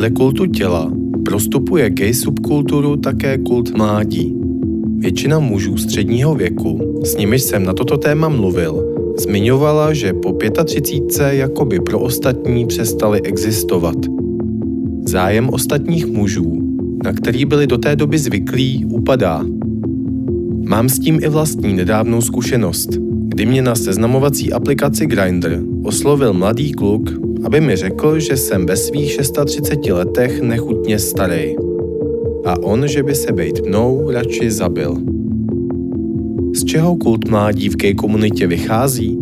Vedle kultu těla prostupuje gay subkulturu také kult mládí. Většina mužů středního věku, s nimiž jsem na toto téma mluvil, zmiňovala, že po 35 jakoby pro ostatní přestali existovat. Zájem ostatních mužů, na který byli do té doby zvyklí, upadá. Mám s tím i vlastní nedávnou zkušenost, kdy mě na seznamovací aplikaci Grindr oslovil mladý kluk, aby mi řekl, že jsem ve svých 36 letech nechutně starý. A on, že by se bejt mnou radši zabil. Z čeho kult mládí v gay komunitě vychází?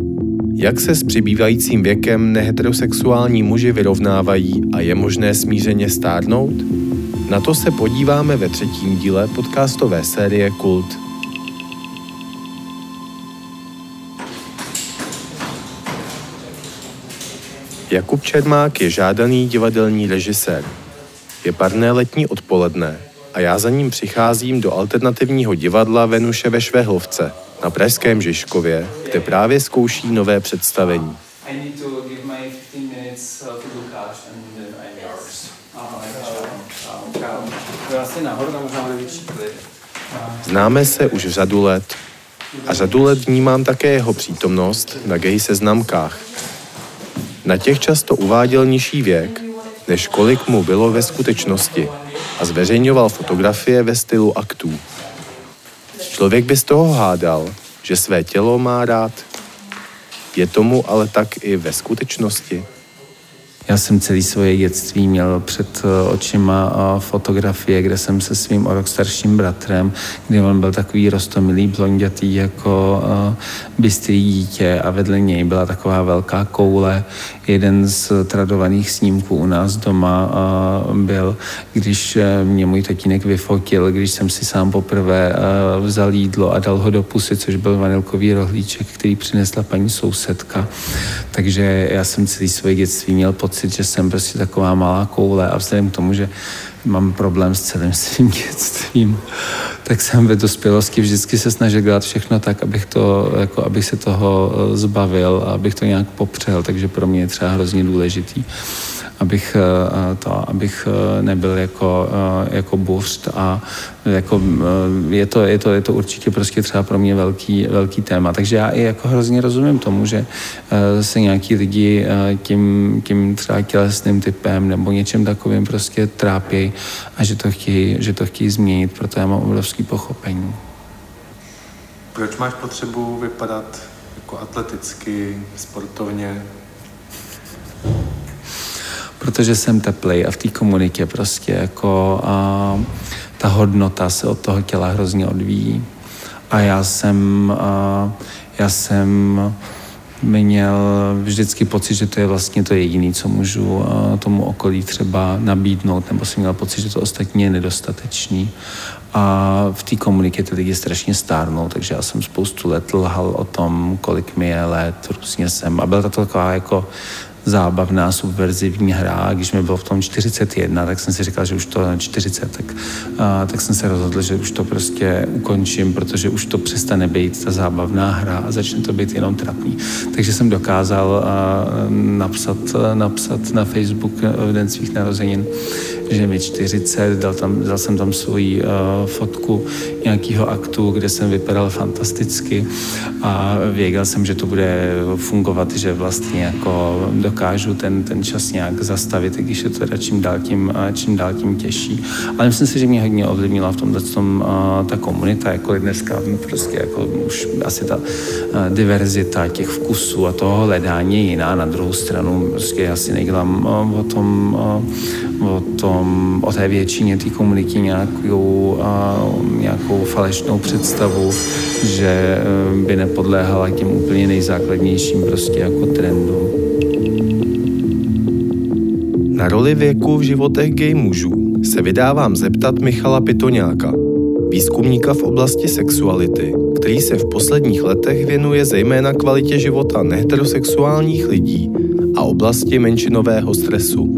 Jak se s přibývajícím věkem neheterosexuální muži vyrovnávají a je možné smířeně stárnout? Na to se podíváme ve třetím díle podcastové série Kult. Jakub Čermák je žádaný divadelní režisér. Je parné letní odpoledne a já za ním přicházím do alternativního divadla Venuše ve Švehlovce na Pražském Žižkově, kde právě zkouší nové představení. Známe se už řadu let a řadu let vnímám také jeho přítomnost na gay seznamkách. Na těch často uváděl nižší věk, než kolik mu bylo ve skutečnosti a zveřejňoval fotografie ve stylu aktů. Člověk by z toho hádal, že své tělo má rád. Je tomu ale tak i ve skutečnosti. Já jsem celý svoje dětství měl před eh, očima eh, fotografie, kde jsem se svým o rok starším bratrem, kdy on byl takový rostomilý, blondětý jako eh, bystrý dítě a vedle něj byla taková velká koule. Jeden z tradovaných snímků u nás doma byl, když mě můj tatínek vyfotil, když jsem si sám poprvé vzal jídlo a dal ho do pusy, což byl vanilkový rohlíček, který přinesla paní sousedka. Takže já jsem celý svoje dětství měl pocit, pocit, že jsem prostě taková malá koule a vzhledem k tomu, že mám problém s celým svým dětstvím, tak jsem ve dospělosti vždycky se snažil dělat všechno tak, abych, to, jako, abych se toho eh, zbavil a abych to nějak popřel, takže pro mě je třeba hrozně důležitý abych, eh, to, abych eh, nebyl jako, eh, jako buřt a jako, je, to, je, to, je to určitě prostě třeba pro mě velký, velký téma. Takže já i jako hrozně rozumím tomu, že se nějaký lidi tím, tím třeba tělesným typem nebo něčem takovým prostě trápí a že to chtějí, že to chtějí změnit, proto já mám obrovský pochopení. Proč máš potřebu vypadat jako atleticky, sportovně? Protože jsem teplej a v té komunitě prostě jako a, ta hodnota se od toho těla hrozně odvíjí. A já jsem, a, já jsem měl vždycky pocit, že to je vlastně to jediné, co můžu tomu okolí třeba nabídnout, nebo jsem měl pocit, že to ostatní je nedostatečný. A v té komunitě ty lidi strašně stárnou, takže já jsem spoustu let lhal o tom, kolik mi je let, různě jsem. A byla to taková jako zábavná, subverzivní hra. Když mi bylo v tom 41, tak jsem si říkal, že už to na 40, tak, a, tak jsem se rozhodl, že už to prostě ukončím, protože už to přestane být ta zábavná hra a začne to být jenom trapný. Takže jsem dokázal a, napsat, napsat na Facebook v den svých narozenin, že mi 40, dal, tam, dal jsem tam svoji uh, fotku nějakého aktu, kde jsem vypadal fantasticky a věděl jsem, že to bude fungovat, že vlastně jako dokážu ten, ten čas nějak zastavit, i když je to teda čím dál tím, čím dál tím těžší. Ale myslím si, že mě hodně ovlivnila v tom uh, ta komunita, jako dneska prostě jako už asi ta diverzita těch vkusů a toho hledání je jiná. Na druhou stranu prostě já si nedělám o tom, o tom tom, o té většině té komunity nějakou, nějakou falešnou představu, že e, by nepodléhala těm úplně nejzákladnějším prostě jako trendu. Na roli věku v životech gay mužů se vydávám zeptat Michala Pitoňáka, výzkumníka v oblasti sexuality, který se v posledních letech věnuje zejména kvalitě života neheterosexuálních lidí a oblasti menšinového stresu.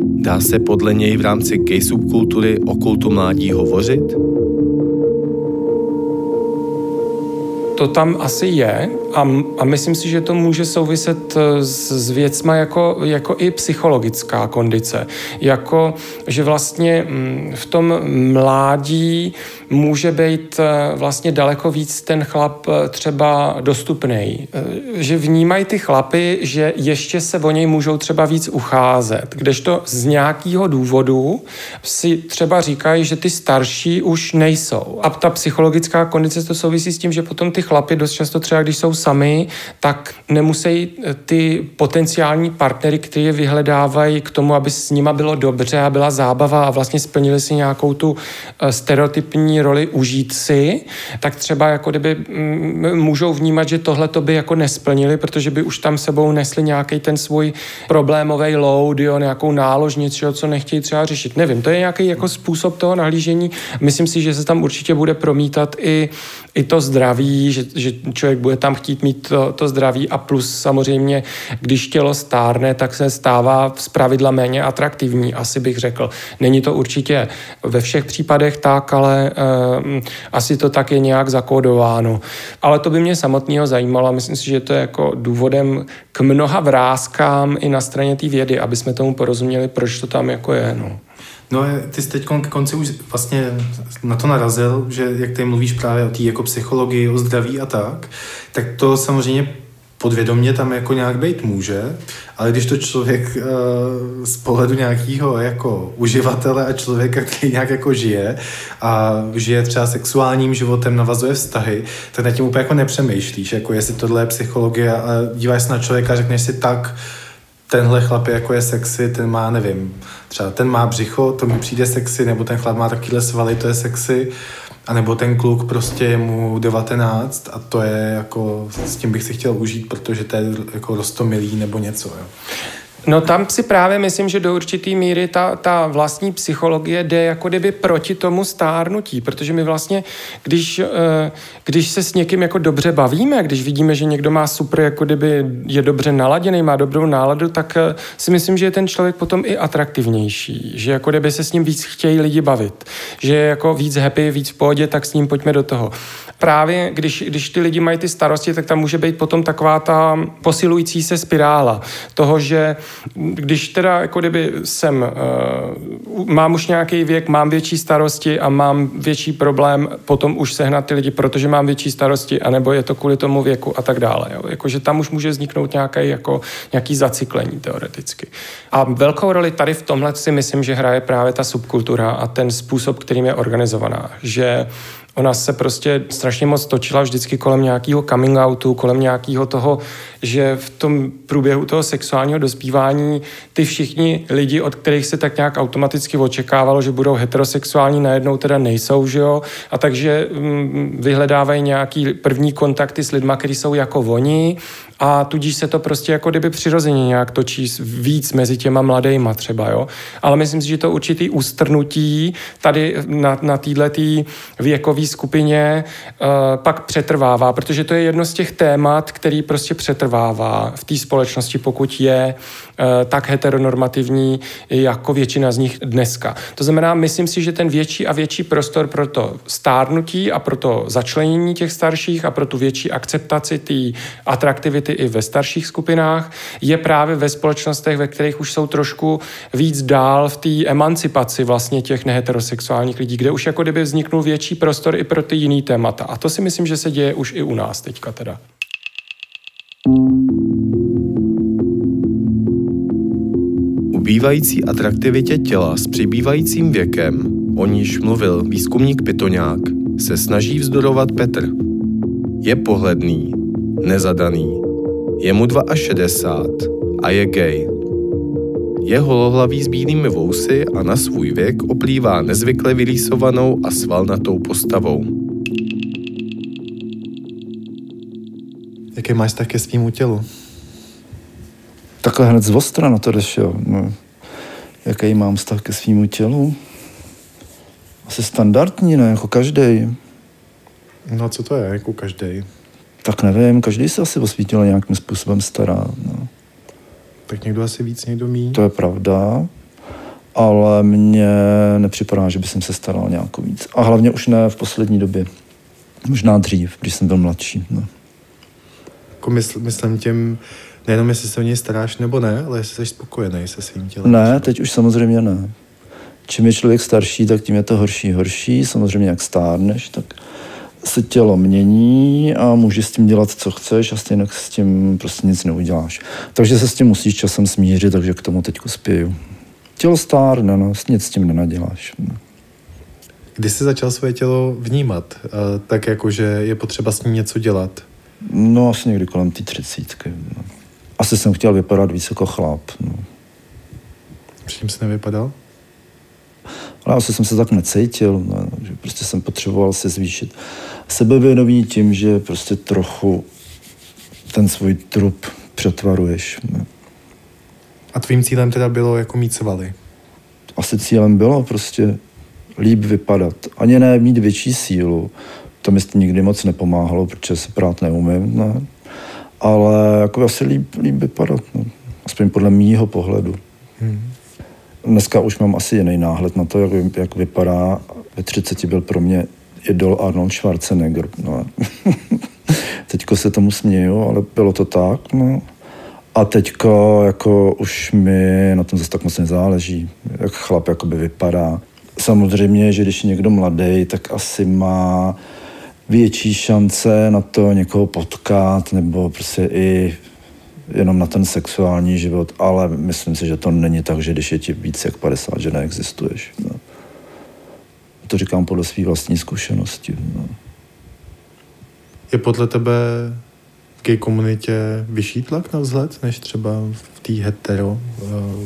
Dá se podle něj v rámci gay subkultury o kultu mládí hovořit? to tam asi je a, a myslím si, že to může souviset eh, s, s věcma jako, jako i psychologická kondice. Jako, že vlastně mm, v tom mládí může být eh, vlastně daleko víc ten chlap eh, třeba dostupný. Že vnímají ty chlapy, že ještě se o něj můžou třeba víc ucházet. Kdežto z nějakého důvodu si třeba říkají, že ty starší už nejsou. A ta psychologická kondice to souvisí s tím, že potom ty chlapy dost často třeba, když jsou sami, tak nemusí eh, ty potenciální partnery, kteří je vyhledávají k tomu, aby s nima bylo dobře a byla zábava a vlastně splnili si nějakou tu eh, stereotypní roli užít si, tak třeba jako kdyby mm, můžou vnímat, že tohle to by jako nesplnili, protože by už tam sebou nesli nějaký ten svůj problémový load, jo, nějakou nálož, něco, co nechtějí třeba řešit. Nevím, to je nějaký jako způsob toho nahlížení. Myslím si, že se tam určitě bude promítat i, i to zdraví, že, že člověk bude tam chtít mít to, to zdraví a plus samozřejmě, když tělo stárne, tak se stává z pravidla méně atraktivní, asi bych řekl. Není to určitě ve všech případech tak, ale uh, asi to tak je nějak zakódováno. Ale to by mě samotného zajímalo a myslím si, že to je jako důvodem k mnoha vrázkám i na straně té vědy, aby jsme tomu porozuměli, proč to tam jako je. No. No, ty jsi teď k konci už vlastně na to narazil, že jak ty mluvíš právě o té jako psychologii, o zdraví a tak, tak to samozřejmě podvědomě tam jako nějak být může, ale když to člověk uh, z pohledu nějakého jako uživatele a člověka, který nějak jako žije a žije třeba sexuálním životem, navazuje vztahy, tak na tím úplně jako nepřemýšlíš, jako jestli tohle je psychologie a díváš se na člověka a řekneš si tak, tenhle chlap je jako je sexy, ten má, nevím, třeba ten má břicho, to mi přijde sexy, nebo ten chlap má takovýhle svaly, to je sexy, a nebo ten kluk prostě je mu 19 a to je jako, s tím bych si chtěl užít, protože to je jako rostomilý nebo něco, jo. No tam si právě myslím, že do určitý míry ta, ta vlastní psychologie jde jako kdyby proti tomu stárnutí, protože my vlastně, když, eh, když se s někým jako dobře bavíme, když vidíme, že někdo má super, jako kdyby je dobře naladěný, má dobrou náladu, tak eh, si myslím, že je ten člověk potom i atraktivnější, že jako kdyby se s ním víc chtějí lidi bavit, že je jako víc happy, víc v pohodě, tak s ním pojďme do toho. Právě když, když ty lidi mají ty starosti, tak tam může být potom taková ta posilující se spirála toho, že když teda jako kdyby jsem, uh, mám už nějaký věk, mám větší starosti a mám větší problém potom už sehnat ty lidi, protože mám větší starosti, anebo je to kvůli tomu věku a tak dále. Jo. Jakože tam už může vzniknout nějaký, jako, nějaký zacyklení teoreticky. A velkou roli tady v tomhle si myslím, že hraje právě ta subkultura a ten způsob, kterým je organizovaná. Že Ona se prostě strašně moc točila vždycky kolem nějakého coming outu, kolem nějakého toho, že v tom průběhu toho sexuálního dospívání ty všichni lidi, od kterých se tak nějak automaticky očekávalo, že budou heterosexuální, najednou teda nejsou, že jo? A takže mm, vyhledávají nějaký první kontakty s lidma, kteří jsou jako oni a tudíž se to prostě jako kdyby přirozeně nějak točí víc mezi těma mladejma třeba, jo. Ale myslím si, že to určitý ústrnutí tady na, na této věkové skupině uh, pak přetrvává, protože to je jedno z těch témat, který prostě přetrvává v té společnosti, pokud je uh, tak heteronormativní jako většina z nich dneska. To znamená, myslím si, že ten větší a větší prostor pro to stárnutí a pro to začlenění těch starších a pro tu větší akceptaci té atraktivity i ve starších skupinách, je právě ve společnostech, ve kterých už jsou trošku víc dál v té emancipaci vlastně těch neheterosexuálních lidí, kde už jako kdyby vzniknul větší prostor i pro ty jiný témata. A to si myslím, že se děje už i u nás teďka teda. Ubývající atraktivitě těla s přibývajícím věkem, o níž mluvil výzkumník Pitoňák, se snaží vzdorovat Petr. Je pohledný, nezadaný, je mu 62 a je gay. Je holohlavý s bílými vousy a na svůj věk oplývá nezvykle vylísovanou a svalnatou postavou. Jaký máš také svýmu tělu? Takhle hned z ostra na to došel. No. Jaký mám vztah ke svýmu tělu? Asi standardní, ne? Jako každý. No co to je, jako každý? Tak nevím, každý se asi o nějakým způsobem stará. No. Tak někdo asi víc, někdo mí. To je pravda, ale mně nepřipadá, že by jsem se staral nějakou víc. A hlavně už ne v poslední době. Možná dřív, když jsem byl mladší. No. Jako mysl, myslím tím, nejenom jestli se o něj staráš nebo ne, ale jestli jsi spokojený se svým tělem. Ne, teď už samozřejmě ne. Čím je člověk starší, tak tím je to horší, horší. Samozřejmě jak stárneš, tak se tělo mění a můžeš s tím dělat, co chceš a stejně s tím prostě nic neuděláš. Takže se s tím musíš časem smířit, takže k tomu teď spěju. Tělo stárne, no, nic s tím nenaděláš. No. Kdy jsi začal svoje tělo vnímat, tak jako, že je potřeba s ním něco dělat? No asi někdy kolem té třicítky. No. Asi jsem chtěl vypadat víc jako chlap. No. Čím jsi nevypadal? Ale asi jsem se tak necítil, no, že prostě jsem potřeboval se zvýšit sebevědomí tím, že prostě trochu ten svůj trup přetvaruješ. No. A tvým cílem teda bylo jako mít svaly? Asi cílem bylo prostě líp vypadat. Ani ne mít větší sílu. To mi nikdy moc nepomáhalo, protože se prát neumím. Ne? Ale jako asi líp, líp vypadat. No. Aspoň podle mýho pohledu. Hmm. Dneska už mám asi jiný náhled na to, jak, jak vypadá. Ve 30 byl pro mě idol Arnold Schwarzenegger. No. Teďko se tomu směju, ale bylo to tak. No. A teďko jako už mi na tom zase tak moc nezáleží, jak chlap jakoby vypadá. Samozřejmě, že když je někdo mladý, tak asi má větší šance na to někoho potkat, nebo prostě i jenom na ten sexuální život, ale myslím si, že to není tak, že když je ti víc jak 50, že neexistuješ. No. To říkám podle své vlastní zkušenosti. No. Je podle tebe v gay komunitě vyšší tlak na vzhled, než třeba v té hetero? Uh...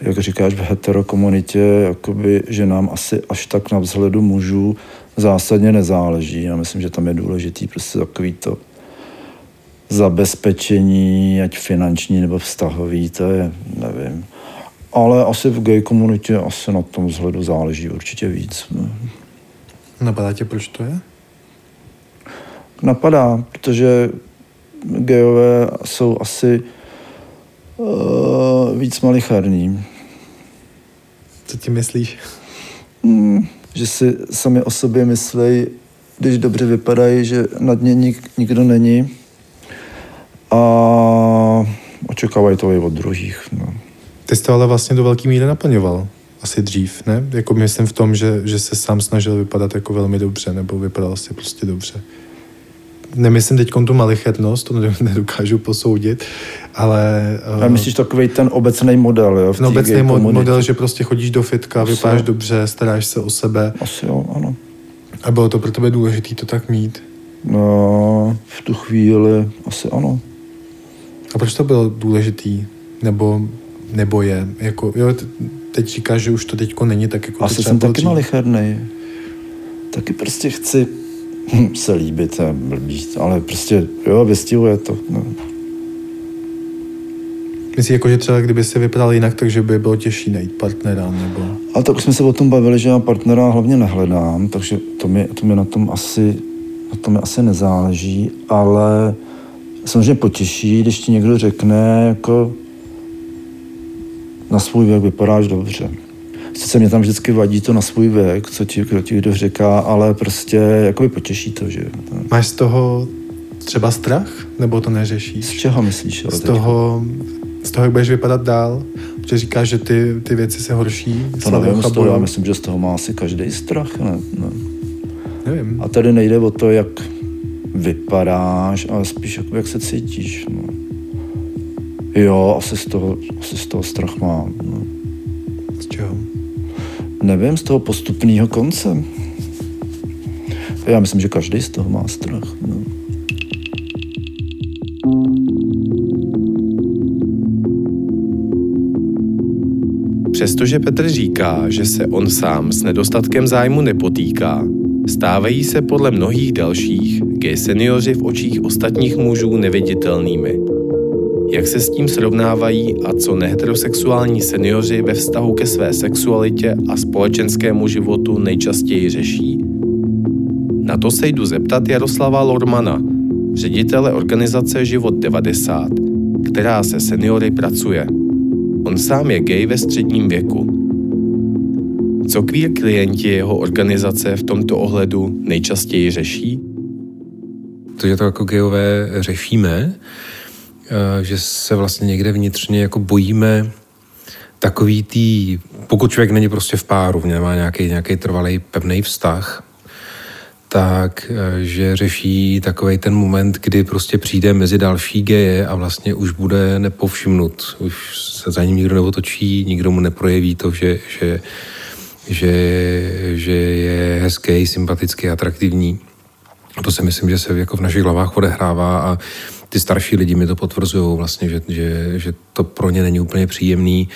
Jak říkáš, v hetero komunitě, jakoby, že nám asi až tak na vzhledu mužů zásadně nezáleží. Já myslím, že tam je důležitý prostě takový to zabezpečení, ať finanční nebo vztahový, to je, nevím. Ale asi v gay komunitě asi na tom vzhledu záleží určitě víc. Napadá tě, proč to je? Napadá, protože gejové jsou asi uh, víc malicharní. Co ti myslíš? Hmm, že si sami o sobě myslí, když dobře vypadají, že nad ně nik, nikdo není a očekávají to i od druhých. No. Ty jsi to ale vlastně do velké míry naplňoval. Asi dřív, ne? Jako myslím v tom, že, že se sám snažil vypadat jako velmi dobře, nebo vypadal si prostě dobře. Nemyslím teď tu malichetnost, to nedokážu posoudit, ale... Uh, myslíš takový ten obecný model, jo? Ten obecný mo- model, že prostě chodíš do fitka, Asi vypadáš jo. dobře, staráš se o sebe. Asi jo, ano. A bylo to pro tebe důležité to tak mít? No, v tu chvíli asi ano. A proč to bylo důležitý? Nebo, nebo je? Jako, jo, teď říkáš, že už to teďko není tak, jako Asi jsem taky malicherný. Taky prostě chci se líbit a blbý, ale prostě, jo, vystihuje to. No. Myslíš, jako, že třeba kdyby se vypadal jinak, takže by bylo těžší najít partnera? Nebo... Ale tak už jsme se o tom bavili, že já partnera hlavně nehledám, takže to mi, to mi na tom asi, na tom asi nezáleží, ale samozřejmě potěší, když ti někdo řekne, jako na svůj věk vypadáš dobře. Sice mě tam vždycky vadí to na svůj věk, co ti, kdo ti kdo říká, ale prostě jakoby potěší to, že... Máš z toho třeba strach? Nebo to neřešíš? Z čeho myslíš? Z toho, z toho, jak budeš vypadat dál? Protože říkáš, že ty, ty věci se horší. To nevím, z toho, já myslím, že z toho má asi každý strach. Ne? Ne. Nevím. A tady nejde o to, jak vypadáš, ale spíš jako jak se cítíš. No. Jo, asi z toho, asi z toho strach mám. No. Z čeho? Nevím, z toho postupného konce. Já myslím, že každý z toho má strach. No. Přestože Petr říká, že se on sám s nedostatkem zájmu nepotýká, stávají se podle mnohých dalších gay seniori v očích ostatních mužů neviditelnými. Jak se s tím srovnávají a co neheterosexuální seniori ve vztahu ke své sexualitě a společenskému životu nejčastěji řeší? Na to se jdu zeptat Jaroslava Lormana, ředitele organizace Život 90, která se seniory pracuje. On sám je gay ve středním věku. Co queer klienti jeho organizace v tomto ohledu nejčastěji řeší? To, že to jako geové řešíme, eh, že se vlastně někde vnitřně jako bojíme takový tý, pokud člověk není prostě v páru, nemá nějaký, nějaký trvalý pevný vztah, tak, eh, že řeší takový ten moment, kdy prostě přijde mezi další geje a vlastně už bude nepovšimnut. Už se za ním nikdo neotočí, nikdo mu neprojeví to, že, že, že, že je hezký, sympatický, atraktivní. To si myslím, že se jako v našich hlavách odehrává a ty starší lidi mi to potvrzují vlastně, že, že, že to pro ně není úplně příjemný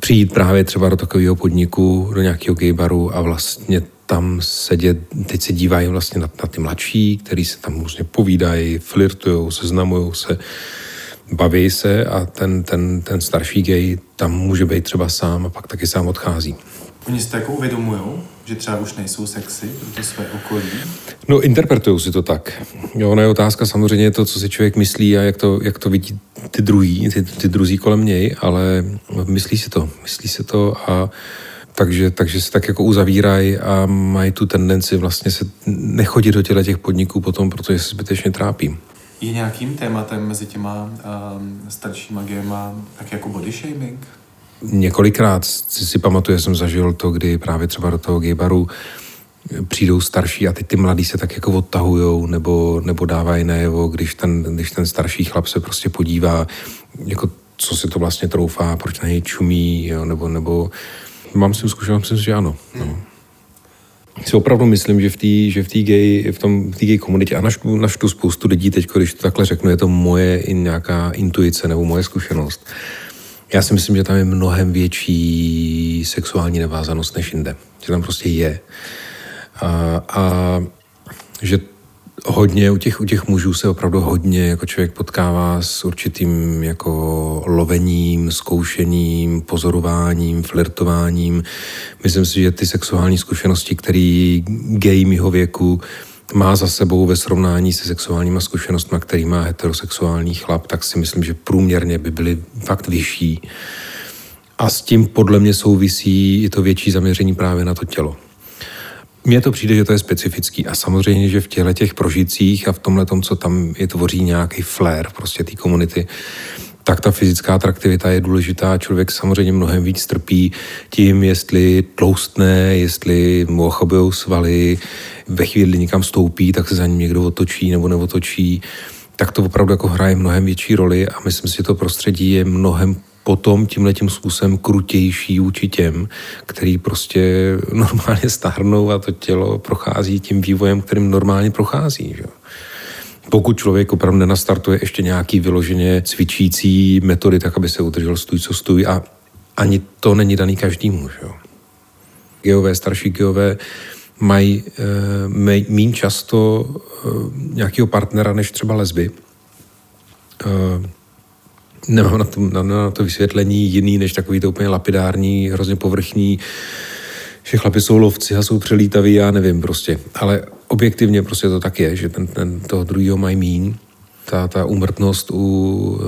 přijít právě třeba do takového podniku, do nějakého gaybaru a vlastně tam sedět, teď se dívají vlastně na, na ty mladší, který se tam různě povídají, flirtují, seznamují se, baví se a ten, ten, ten starší gay tam může být třeba sám a pak taky sám odchází. Oni si to jako uvědomují, že třeba už nejsou sexy pro to své okolí? No, interpretují si to tak. Jo, ona je otázka samozřejmě to, co si člověk myslí a jak to, jak to vidí ty druhý, ty, ty druzí kolem něj, ale myslí si to, myslí si to a takže, takže se tak jako uzavírají a mají tu tendenci vlastně se nechodit do těle těch podniků potom, protože se zbytečně trápí. Je nějakým tématem mezi těma um, staršíma gema tak jako body shaming? Několikrát si, pamatuju, jsem zažil to, kdy právě třeba do toho gaybaru přijdou starší a teď ty mladí se tak jako odtahujou nebo, nebo dávají najevo, když ten, když ten starší chlap se prostě podívá, jako co si to vlastně troufá, proč na něj čumí, jo, nebo, nebo mám si zkušenost, myslím že ano. No. Si opravdu myslím, že v té že v té gay, v tom, v gay komunitě, a naštu, naštu spoustu lidí teď, když to takhle řeknu, je to moje nějaká intuice nebo moje zkušenost. Já si myslím, že tam je mnohem větší sexuální nevázanost než jinde. Že tam prostě je. A, a že hodně u těch, u těch mužů se opravdu hodně jako člověk potkává s určitým jako lovením, zkoušením, pozorováním, flirtováním. Myslím si, že ty sexuální zkušenosti, které gay mýho věku má za sebou ve srovnání se sexuálníma zkušenostmi, který má heterosexuální chlap, tak si myslím, že průměrně by byly fakt vyšší. A s tím podle mě souvisí i to větší zaměření právě na to tělo. Mně to přijde, že to je specifický a samozřejmě, že v těle těch prožitcích a v tomhle tom, co tam je tvoří nějaký flair prostě té komunity, tak ta fyzická atraktivita je důležitá. Člověk samozřejmě mnohem víc trpí tím, jestli tloustne, jestli mu ochabují svaly, ve chvíli někam stoupí, tak se za ním někdo otočí nebo neotočí. Tak to opravdu jako hraje mnohem větší roli a myslím si, že to prostředí je mnohem potom tímhle tím způsobem krutější vůči těm, který prostě normálně stárnou a to tělo prochází tím vývojem, kterým normálně prochází. Že? Pokud člověk opravdu nenastartuje ještě nějaký vyloženě cvičící metody, tak aby se udržel stůj, co stůj a ani to není daný každému. Geové, starší geové mají e, méně často e, nějakého partnera než třeba lesby. E, nemám na to, na, na to vysvětlení jiný, než takový to úplně lapidární, hrozně povrchní, že chlapi jsou lovci a jsou přelítaví, já nevím prostě. Ale objektivně prostě to tak je, že ten, ten toho druhého mají mín. Ta, ta umrtnost u,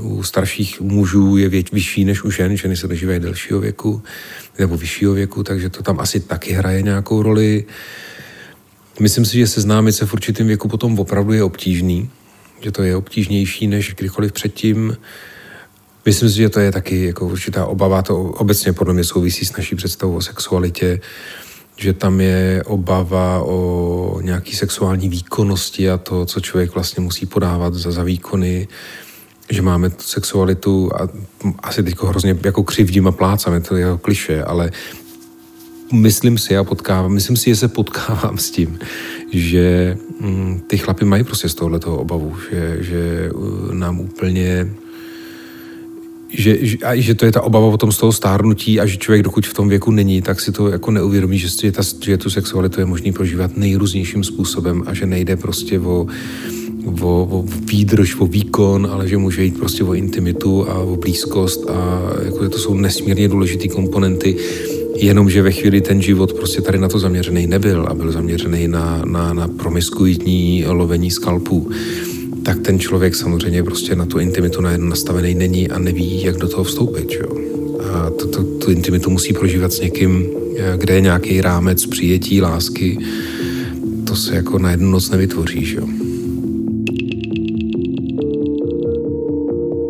u starších mužů je věť, vyšší než u žen. Ženy se dožívají delšího věku nebo vyššího věku, takže to tam asi taky hraje nějakou roli. Myslím si, že seznámit se v určitém věku potom opravdu je obtížný, že to je obtížnější než kdykoliv předtím. Myslím si, že to je taky jako určitá obava, to obecně podle mě souvisí s naší představou o sexualitě, že tam je obava o nějaký sexuální výkonnosti a to, co člověk vlastně musí podávat za, za výkony, že máme sexualitu a asi teď hrozně jako křivdím a plácám, to je jako kliše, ale myslím si, já potkávám, myslím si, že se potkávám s tím, že mm, ty chlapy mají prostě z tohohle toho obavu, že, že uh, nám úplně že, a že to je ta obava o tom z toho stárnutí a že člověk, dokud v tom věku není, tak si to jako neuvědomí, že, ta, že tu sexualitu je možný prožívat nejrůznějším způsobem a že nejde prostě o, o, o výdrž, o výkon, ale že může jít prostě o intimitu a o blízkost a jako to jsou nesmírně důležité komponenty Jenomže ve chvíli ten život prostě tady na to zaměřený nebyl a byl zaměřený na, na, na promiskuitní lovení skalpů, tak ten člověk samozřejmě prostě na tu intimitu najednou nastavený není a neví, jak do toho vstoupit. Jo? A to, to, tu intimitu musí prožívat s někým, eh, kde je nějaký rámec přijetí, lásky. To se jako na jednu noc nevytvoří. Jo?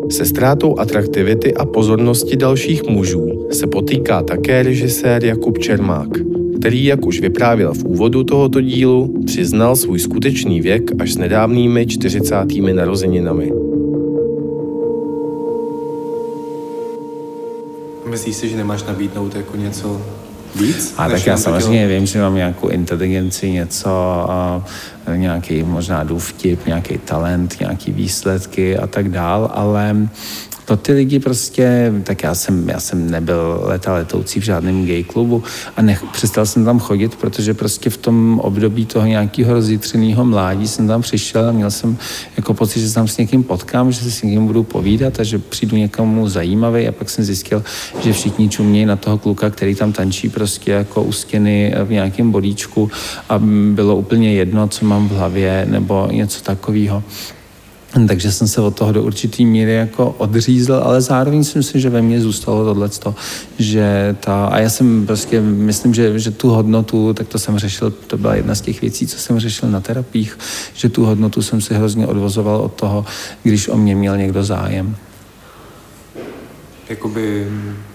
Se ztrátou atraktivity a pozornosti dalších mužů se potýká také režisér Jakub Čermák – který, jak už vyprávěl v úvodu tohoto dílu, přiznal svůj skutečný věk až s nedávnými 40. narozeninami. Myslíš si, že nemáš nabídnout jako něco víc? A tak já samozřejmě vím, že mám nějakou inteligenci, něco, a nějaký možná důvtip, nějaký talent, nějaký výsledky a tak dál, ale pro ty lidi prostě, tak já jsem, já jsem nebyl leta letoucí v žádném gay klubu a nech, přestal jsem tam chodit, protože prostě v tom období toho nějakého rozjitřeného mládí jsem tam přišel a měl jsem jako pocit, že se tam s někým potkám, že se s někým budu povídat a že přijdu někomu zajímavý a pak jsem zjistil, že všichni čumějí na toho kluka, který tam tančí prostě jako u stěny v nějakém bodíčku a bylo úplně jedno, co mám v hlavě nebo něco takového. Takže jsem se od toho do určitý míry jako odřízl, ale zároveň si myslím, že ve mně zůstalo tohle, že ta, a já jsem prostě, myslím, že, že tu hodnotu, tak to jsem řešil, to byla jedna z těch věcí, co jsem řešil na terapiích, že tu hodnotu jsem si hrozně odvozoval od toho, když o mě měl někdo zájem. Jakoby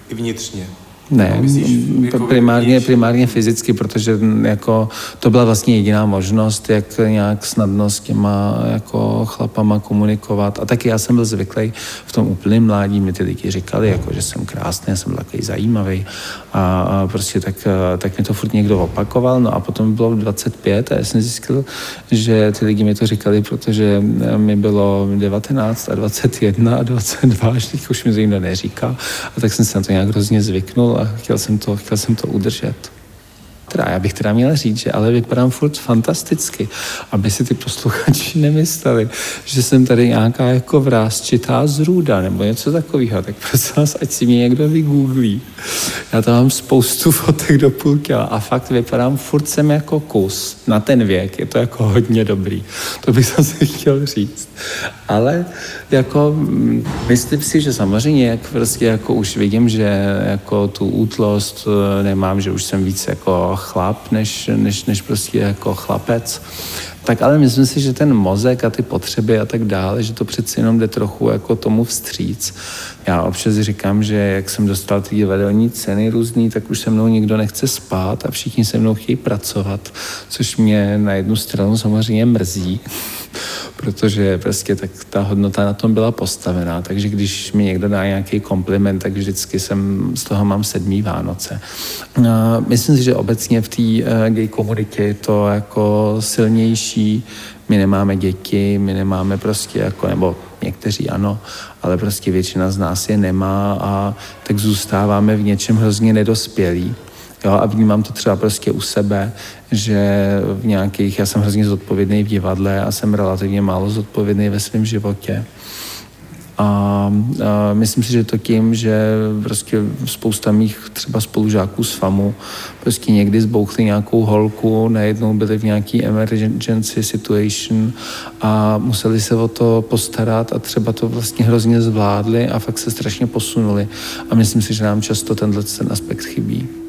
i vnitřně. Ne, myslíš, jako primárně, primárně fyzicky, protože jako to byla vlastně jediná možnost, jak nějak snadno s těma jako chlapama komunikovat. A taky já jsem byl zvyklý v tom úplném mládí, mi ty lidi říkali, jako, že jsem krásný, jsem takový zajímavý. A, a prostě tak, tak mi to furt někdo opakoval. No a potom bylo 25 a já jsem zjistil, že ty lidi mi to říkali, protože mi bylo 19 a 21 a 22, až teď už mi to nikdo neříká. A tak jsem se na to nějak hrozně zvyknul a chtěl jsem to, chtěl jsem to udržet. Teda, já bych teda měl říct, že ale vypadám furt fantasticky, aby si ty posluchači nemysleli, že jsem tady nějaká jako vrázčitá zrůda nebo něco takového. Tak prosím vás, ať si mě někdo vygooglí. Já tam mám spoustu fotek do půlky a fakt vypadám furt jsem jako kus. Na ten věk je to jako hodně dobrý. To bych zase chtěl říct. Ale jako mm, myslím si, že samozřejmě, jak prostě jako už vidím, že jako tu útlost eh, nemám, že už jsem víc jako chlap, než, než, než prostě jako chlapec. Tak ale myslím si, že ten mozek a ty potřeby a tak dále, že to přeci jenom jde trochu jako tomu vstříc. Já občas říkám, že jak jsem dostal ty divadelní ceny různý, tak už se mnou nikdo nechce spát a všichni se mnou chtějí pracovat, což mě na jednu stranu samozřejmě mrzí, protože prostě tak ta hodnota na tom byla postavená, takže když mi někdo dá nějaký kompliment, tak vždycky jsem z toho mám sedmý Vánoce. Myslím si, že obecně v té eh, gay komunitě je to jako silnější, my nemáme děti, my nemáme prostě jako, nebo někteří ano, ale prostě většina z nás je nemá a tak zůstáváme v něčem hrozně nedospělí. Jo, a vnímám to třeba prostě u sebe, že v nějakých, já jsem hrozně zodpovědný v divadle a jsem relativně málo zodpovědný ve svém životě. A, a myslím si, že to tím, že prostě spousta mých třeba spolužáků z FAMu prostě někdy zbouchli nějakou holku, najednou byli v nějaký emergency situation a museli se o to postarat a třeba to vlastně hrozně zvládli a fakt se strašně posunuli. A myslím si, že nám často tenhle ten aspekt chybí.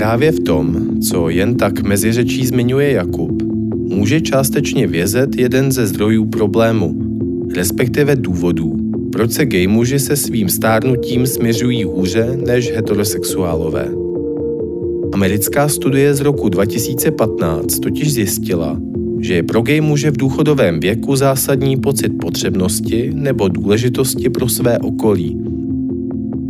Právě v tom, co jen tak mezi řečí zmiňuje Jakub, může částečně vězet jeden ze zdrojů problému, respektive důvodů, proč se gay muži se svým stárnutím směřují hůře než heterosexuálové. Americká studie z roku 2015 totiž zjistila, že je pro gay muže v důchodovém věku zásadní pocit potřebnosti nebo důležitosti pro své okolí.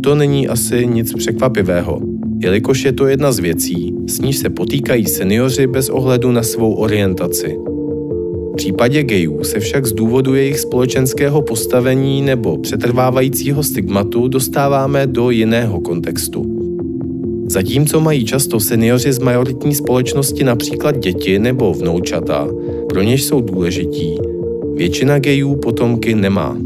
To není asi nic překvapivého, jelikož je to jedna z věcí, s níž se potýkají seniori bez ohledu na svou orientaci. V případě gejů se však z důvodu jejich společenského postavení nebo přetrvávajícího stigmatu dostáváme do jiného kontextu. Zatímco mají často seniori z majoritní společnosti například děti nebo vnoučata, pro něž jsou důležití, většina gejů potomky nemá.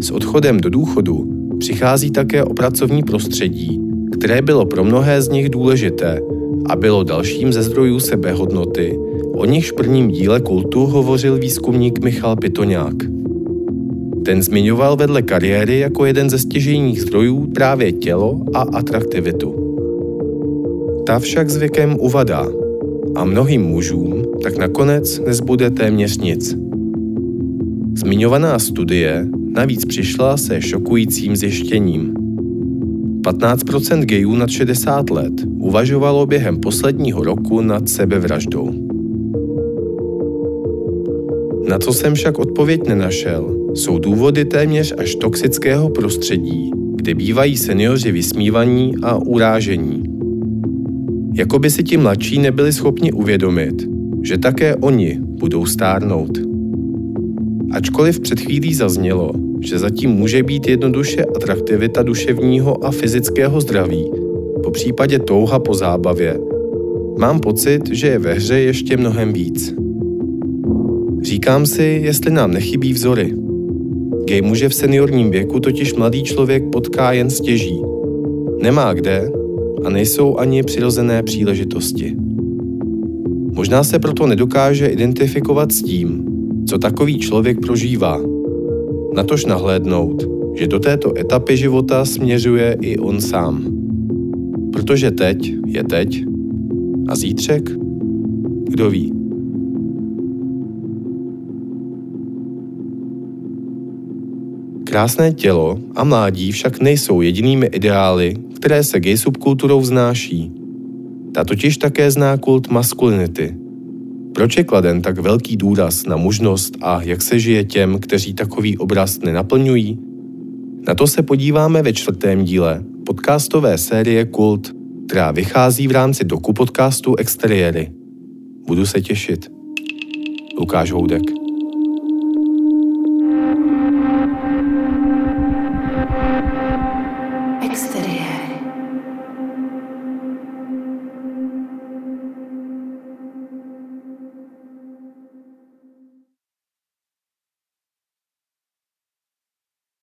S odchodem do důchodu přichází také o pracovní prostředí, které bylo pro mnohé z nich důležité a bylo dalším ze zdrojů sebehodnoty, o nichž v prvním díle kultu hovořil výzkumník Michal Pitoňák. Ten zmiňoval vedle kariéry jako jeden ze stěžejních zdrojů právě tělo a atraktivitu. Ta však s věkem uvadá a mnohým mužům, tak nakonec nezbude téměř nic. Zmiňovaná studie navíc přišla se šokujícím zjištěním. 15% gejů nad 60 let uvažovalo během posledního roku nad sebevraždou. Na co jsem však odpověď nenašel, jsou důvody téměř až toxického prostředí, kde bývají seniori vysmívaní a urážení. Jako by si ti mladší nebyli schopni uvědomit, že také oni budou stárnout. Ačkoliv před chvílí zaznělo, že zatím může být jednoduše atraktivita duševního a fyzického zdraví, po případě touha po zábavě, mám pocit, že je ve hře ještě mnohem víc. Říkám si, jestli nám nechybí vzory. Gay muže v seniorním věku totiž mladý člověk potká jen stěží. Nemá kde a nejsou ani přirozené příležitosti. Možná se proto nedokáže identifikovat s tím, co takový člověk prožívá. Natož nahlédnout, že do této etapy života směřuje i on sám. Protože teď je teď a zítřek, kdo ví. Krásné tělo a mládí však nejsou jedinými ideály, které se gay subkulturou vznáší. Ta totiž také zná kult maskulinity. Proč je kladen tak velký důraz na mužnost a jak se žije těm, kteří takový obraz nenaplňují? Na to se podíváme ve čtvrtém díle podcastové série Kult, která vychází v rámci doku podcastu Exteriéry. Budu se těšit. Lukáš Houdek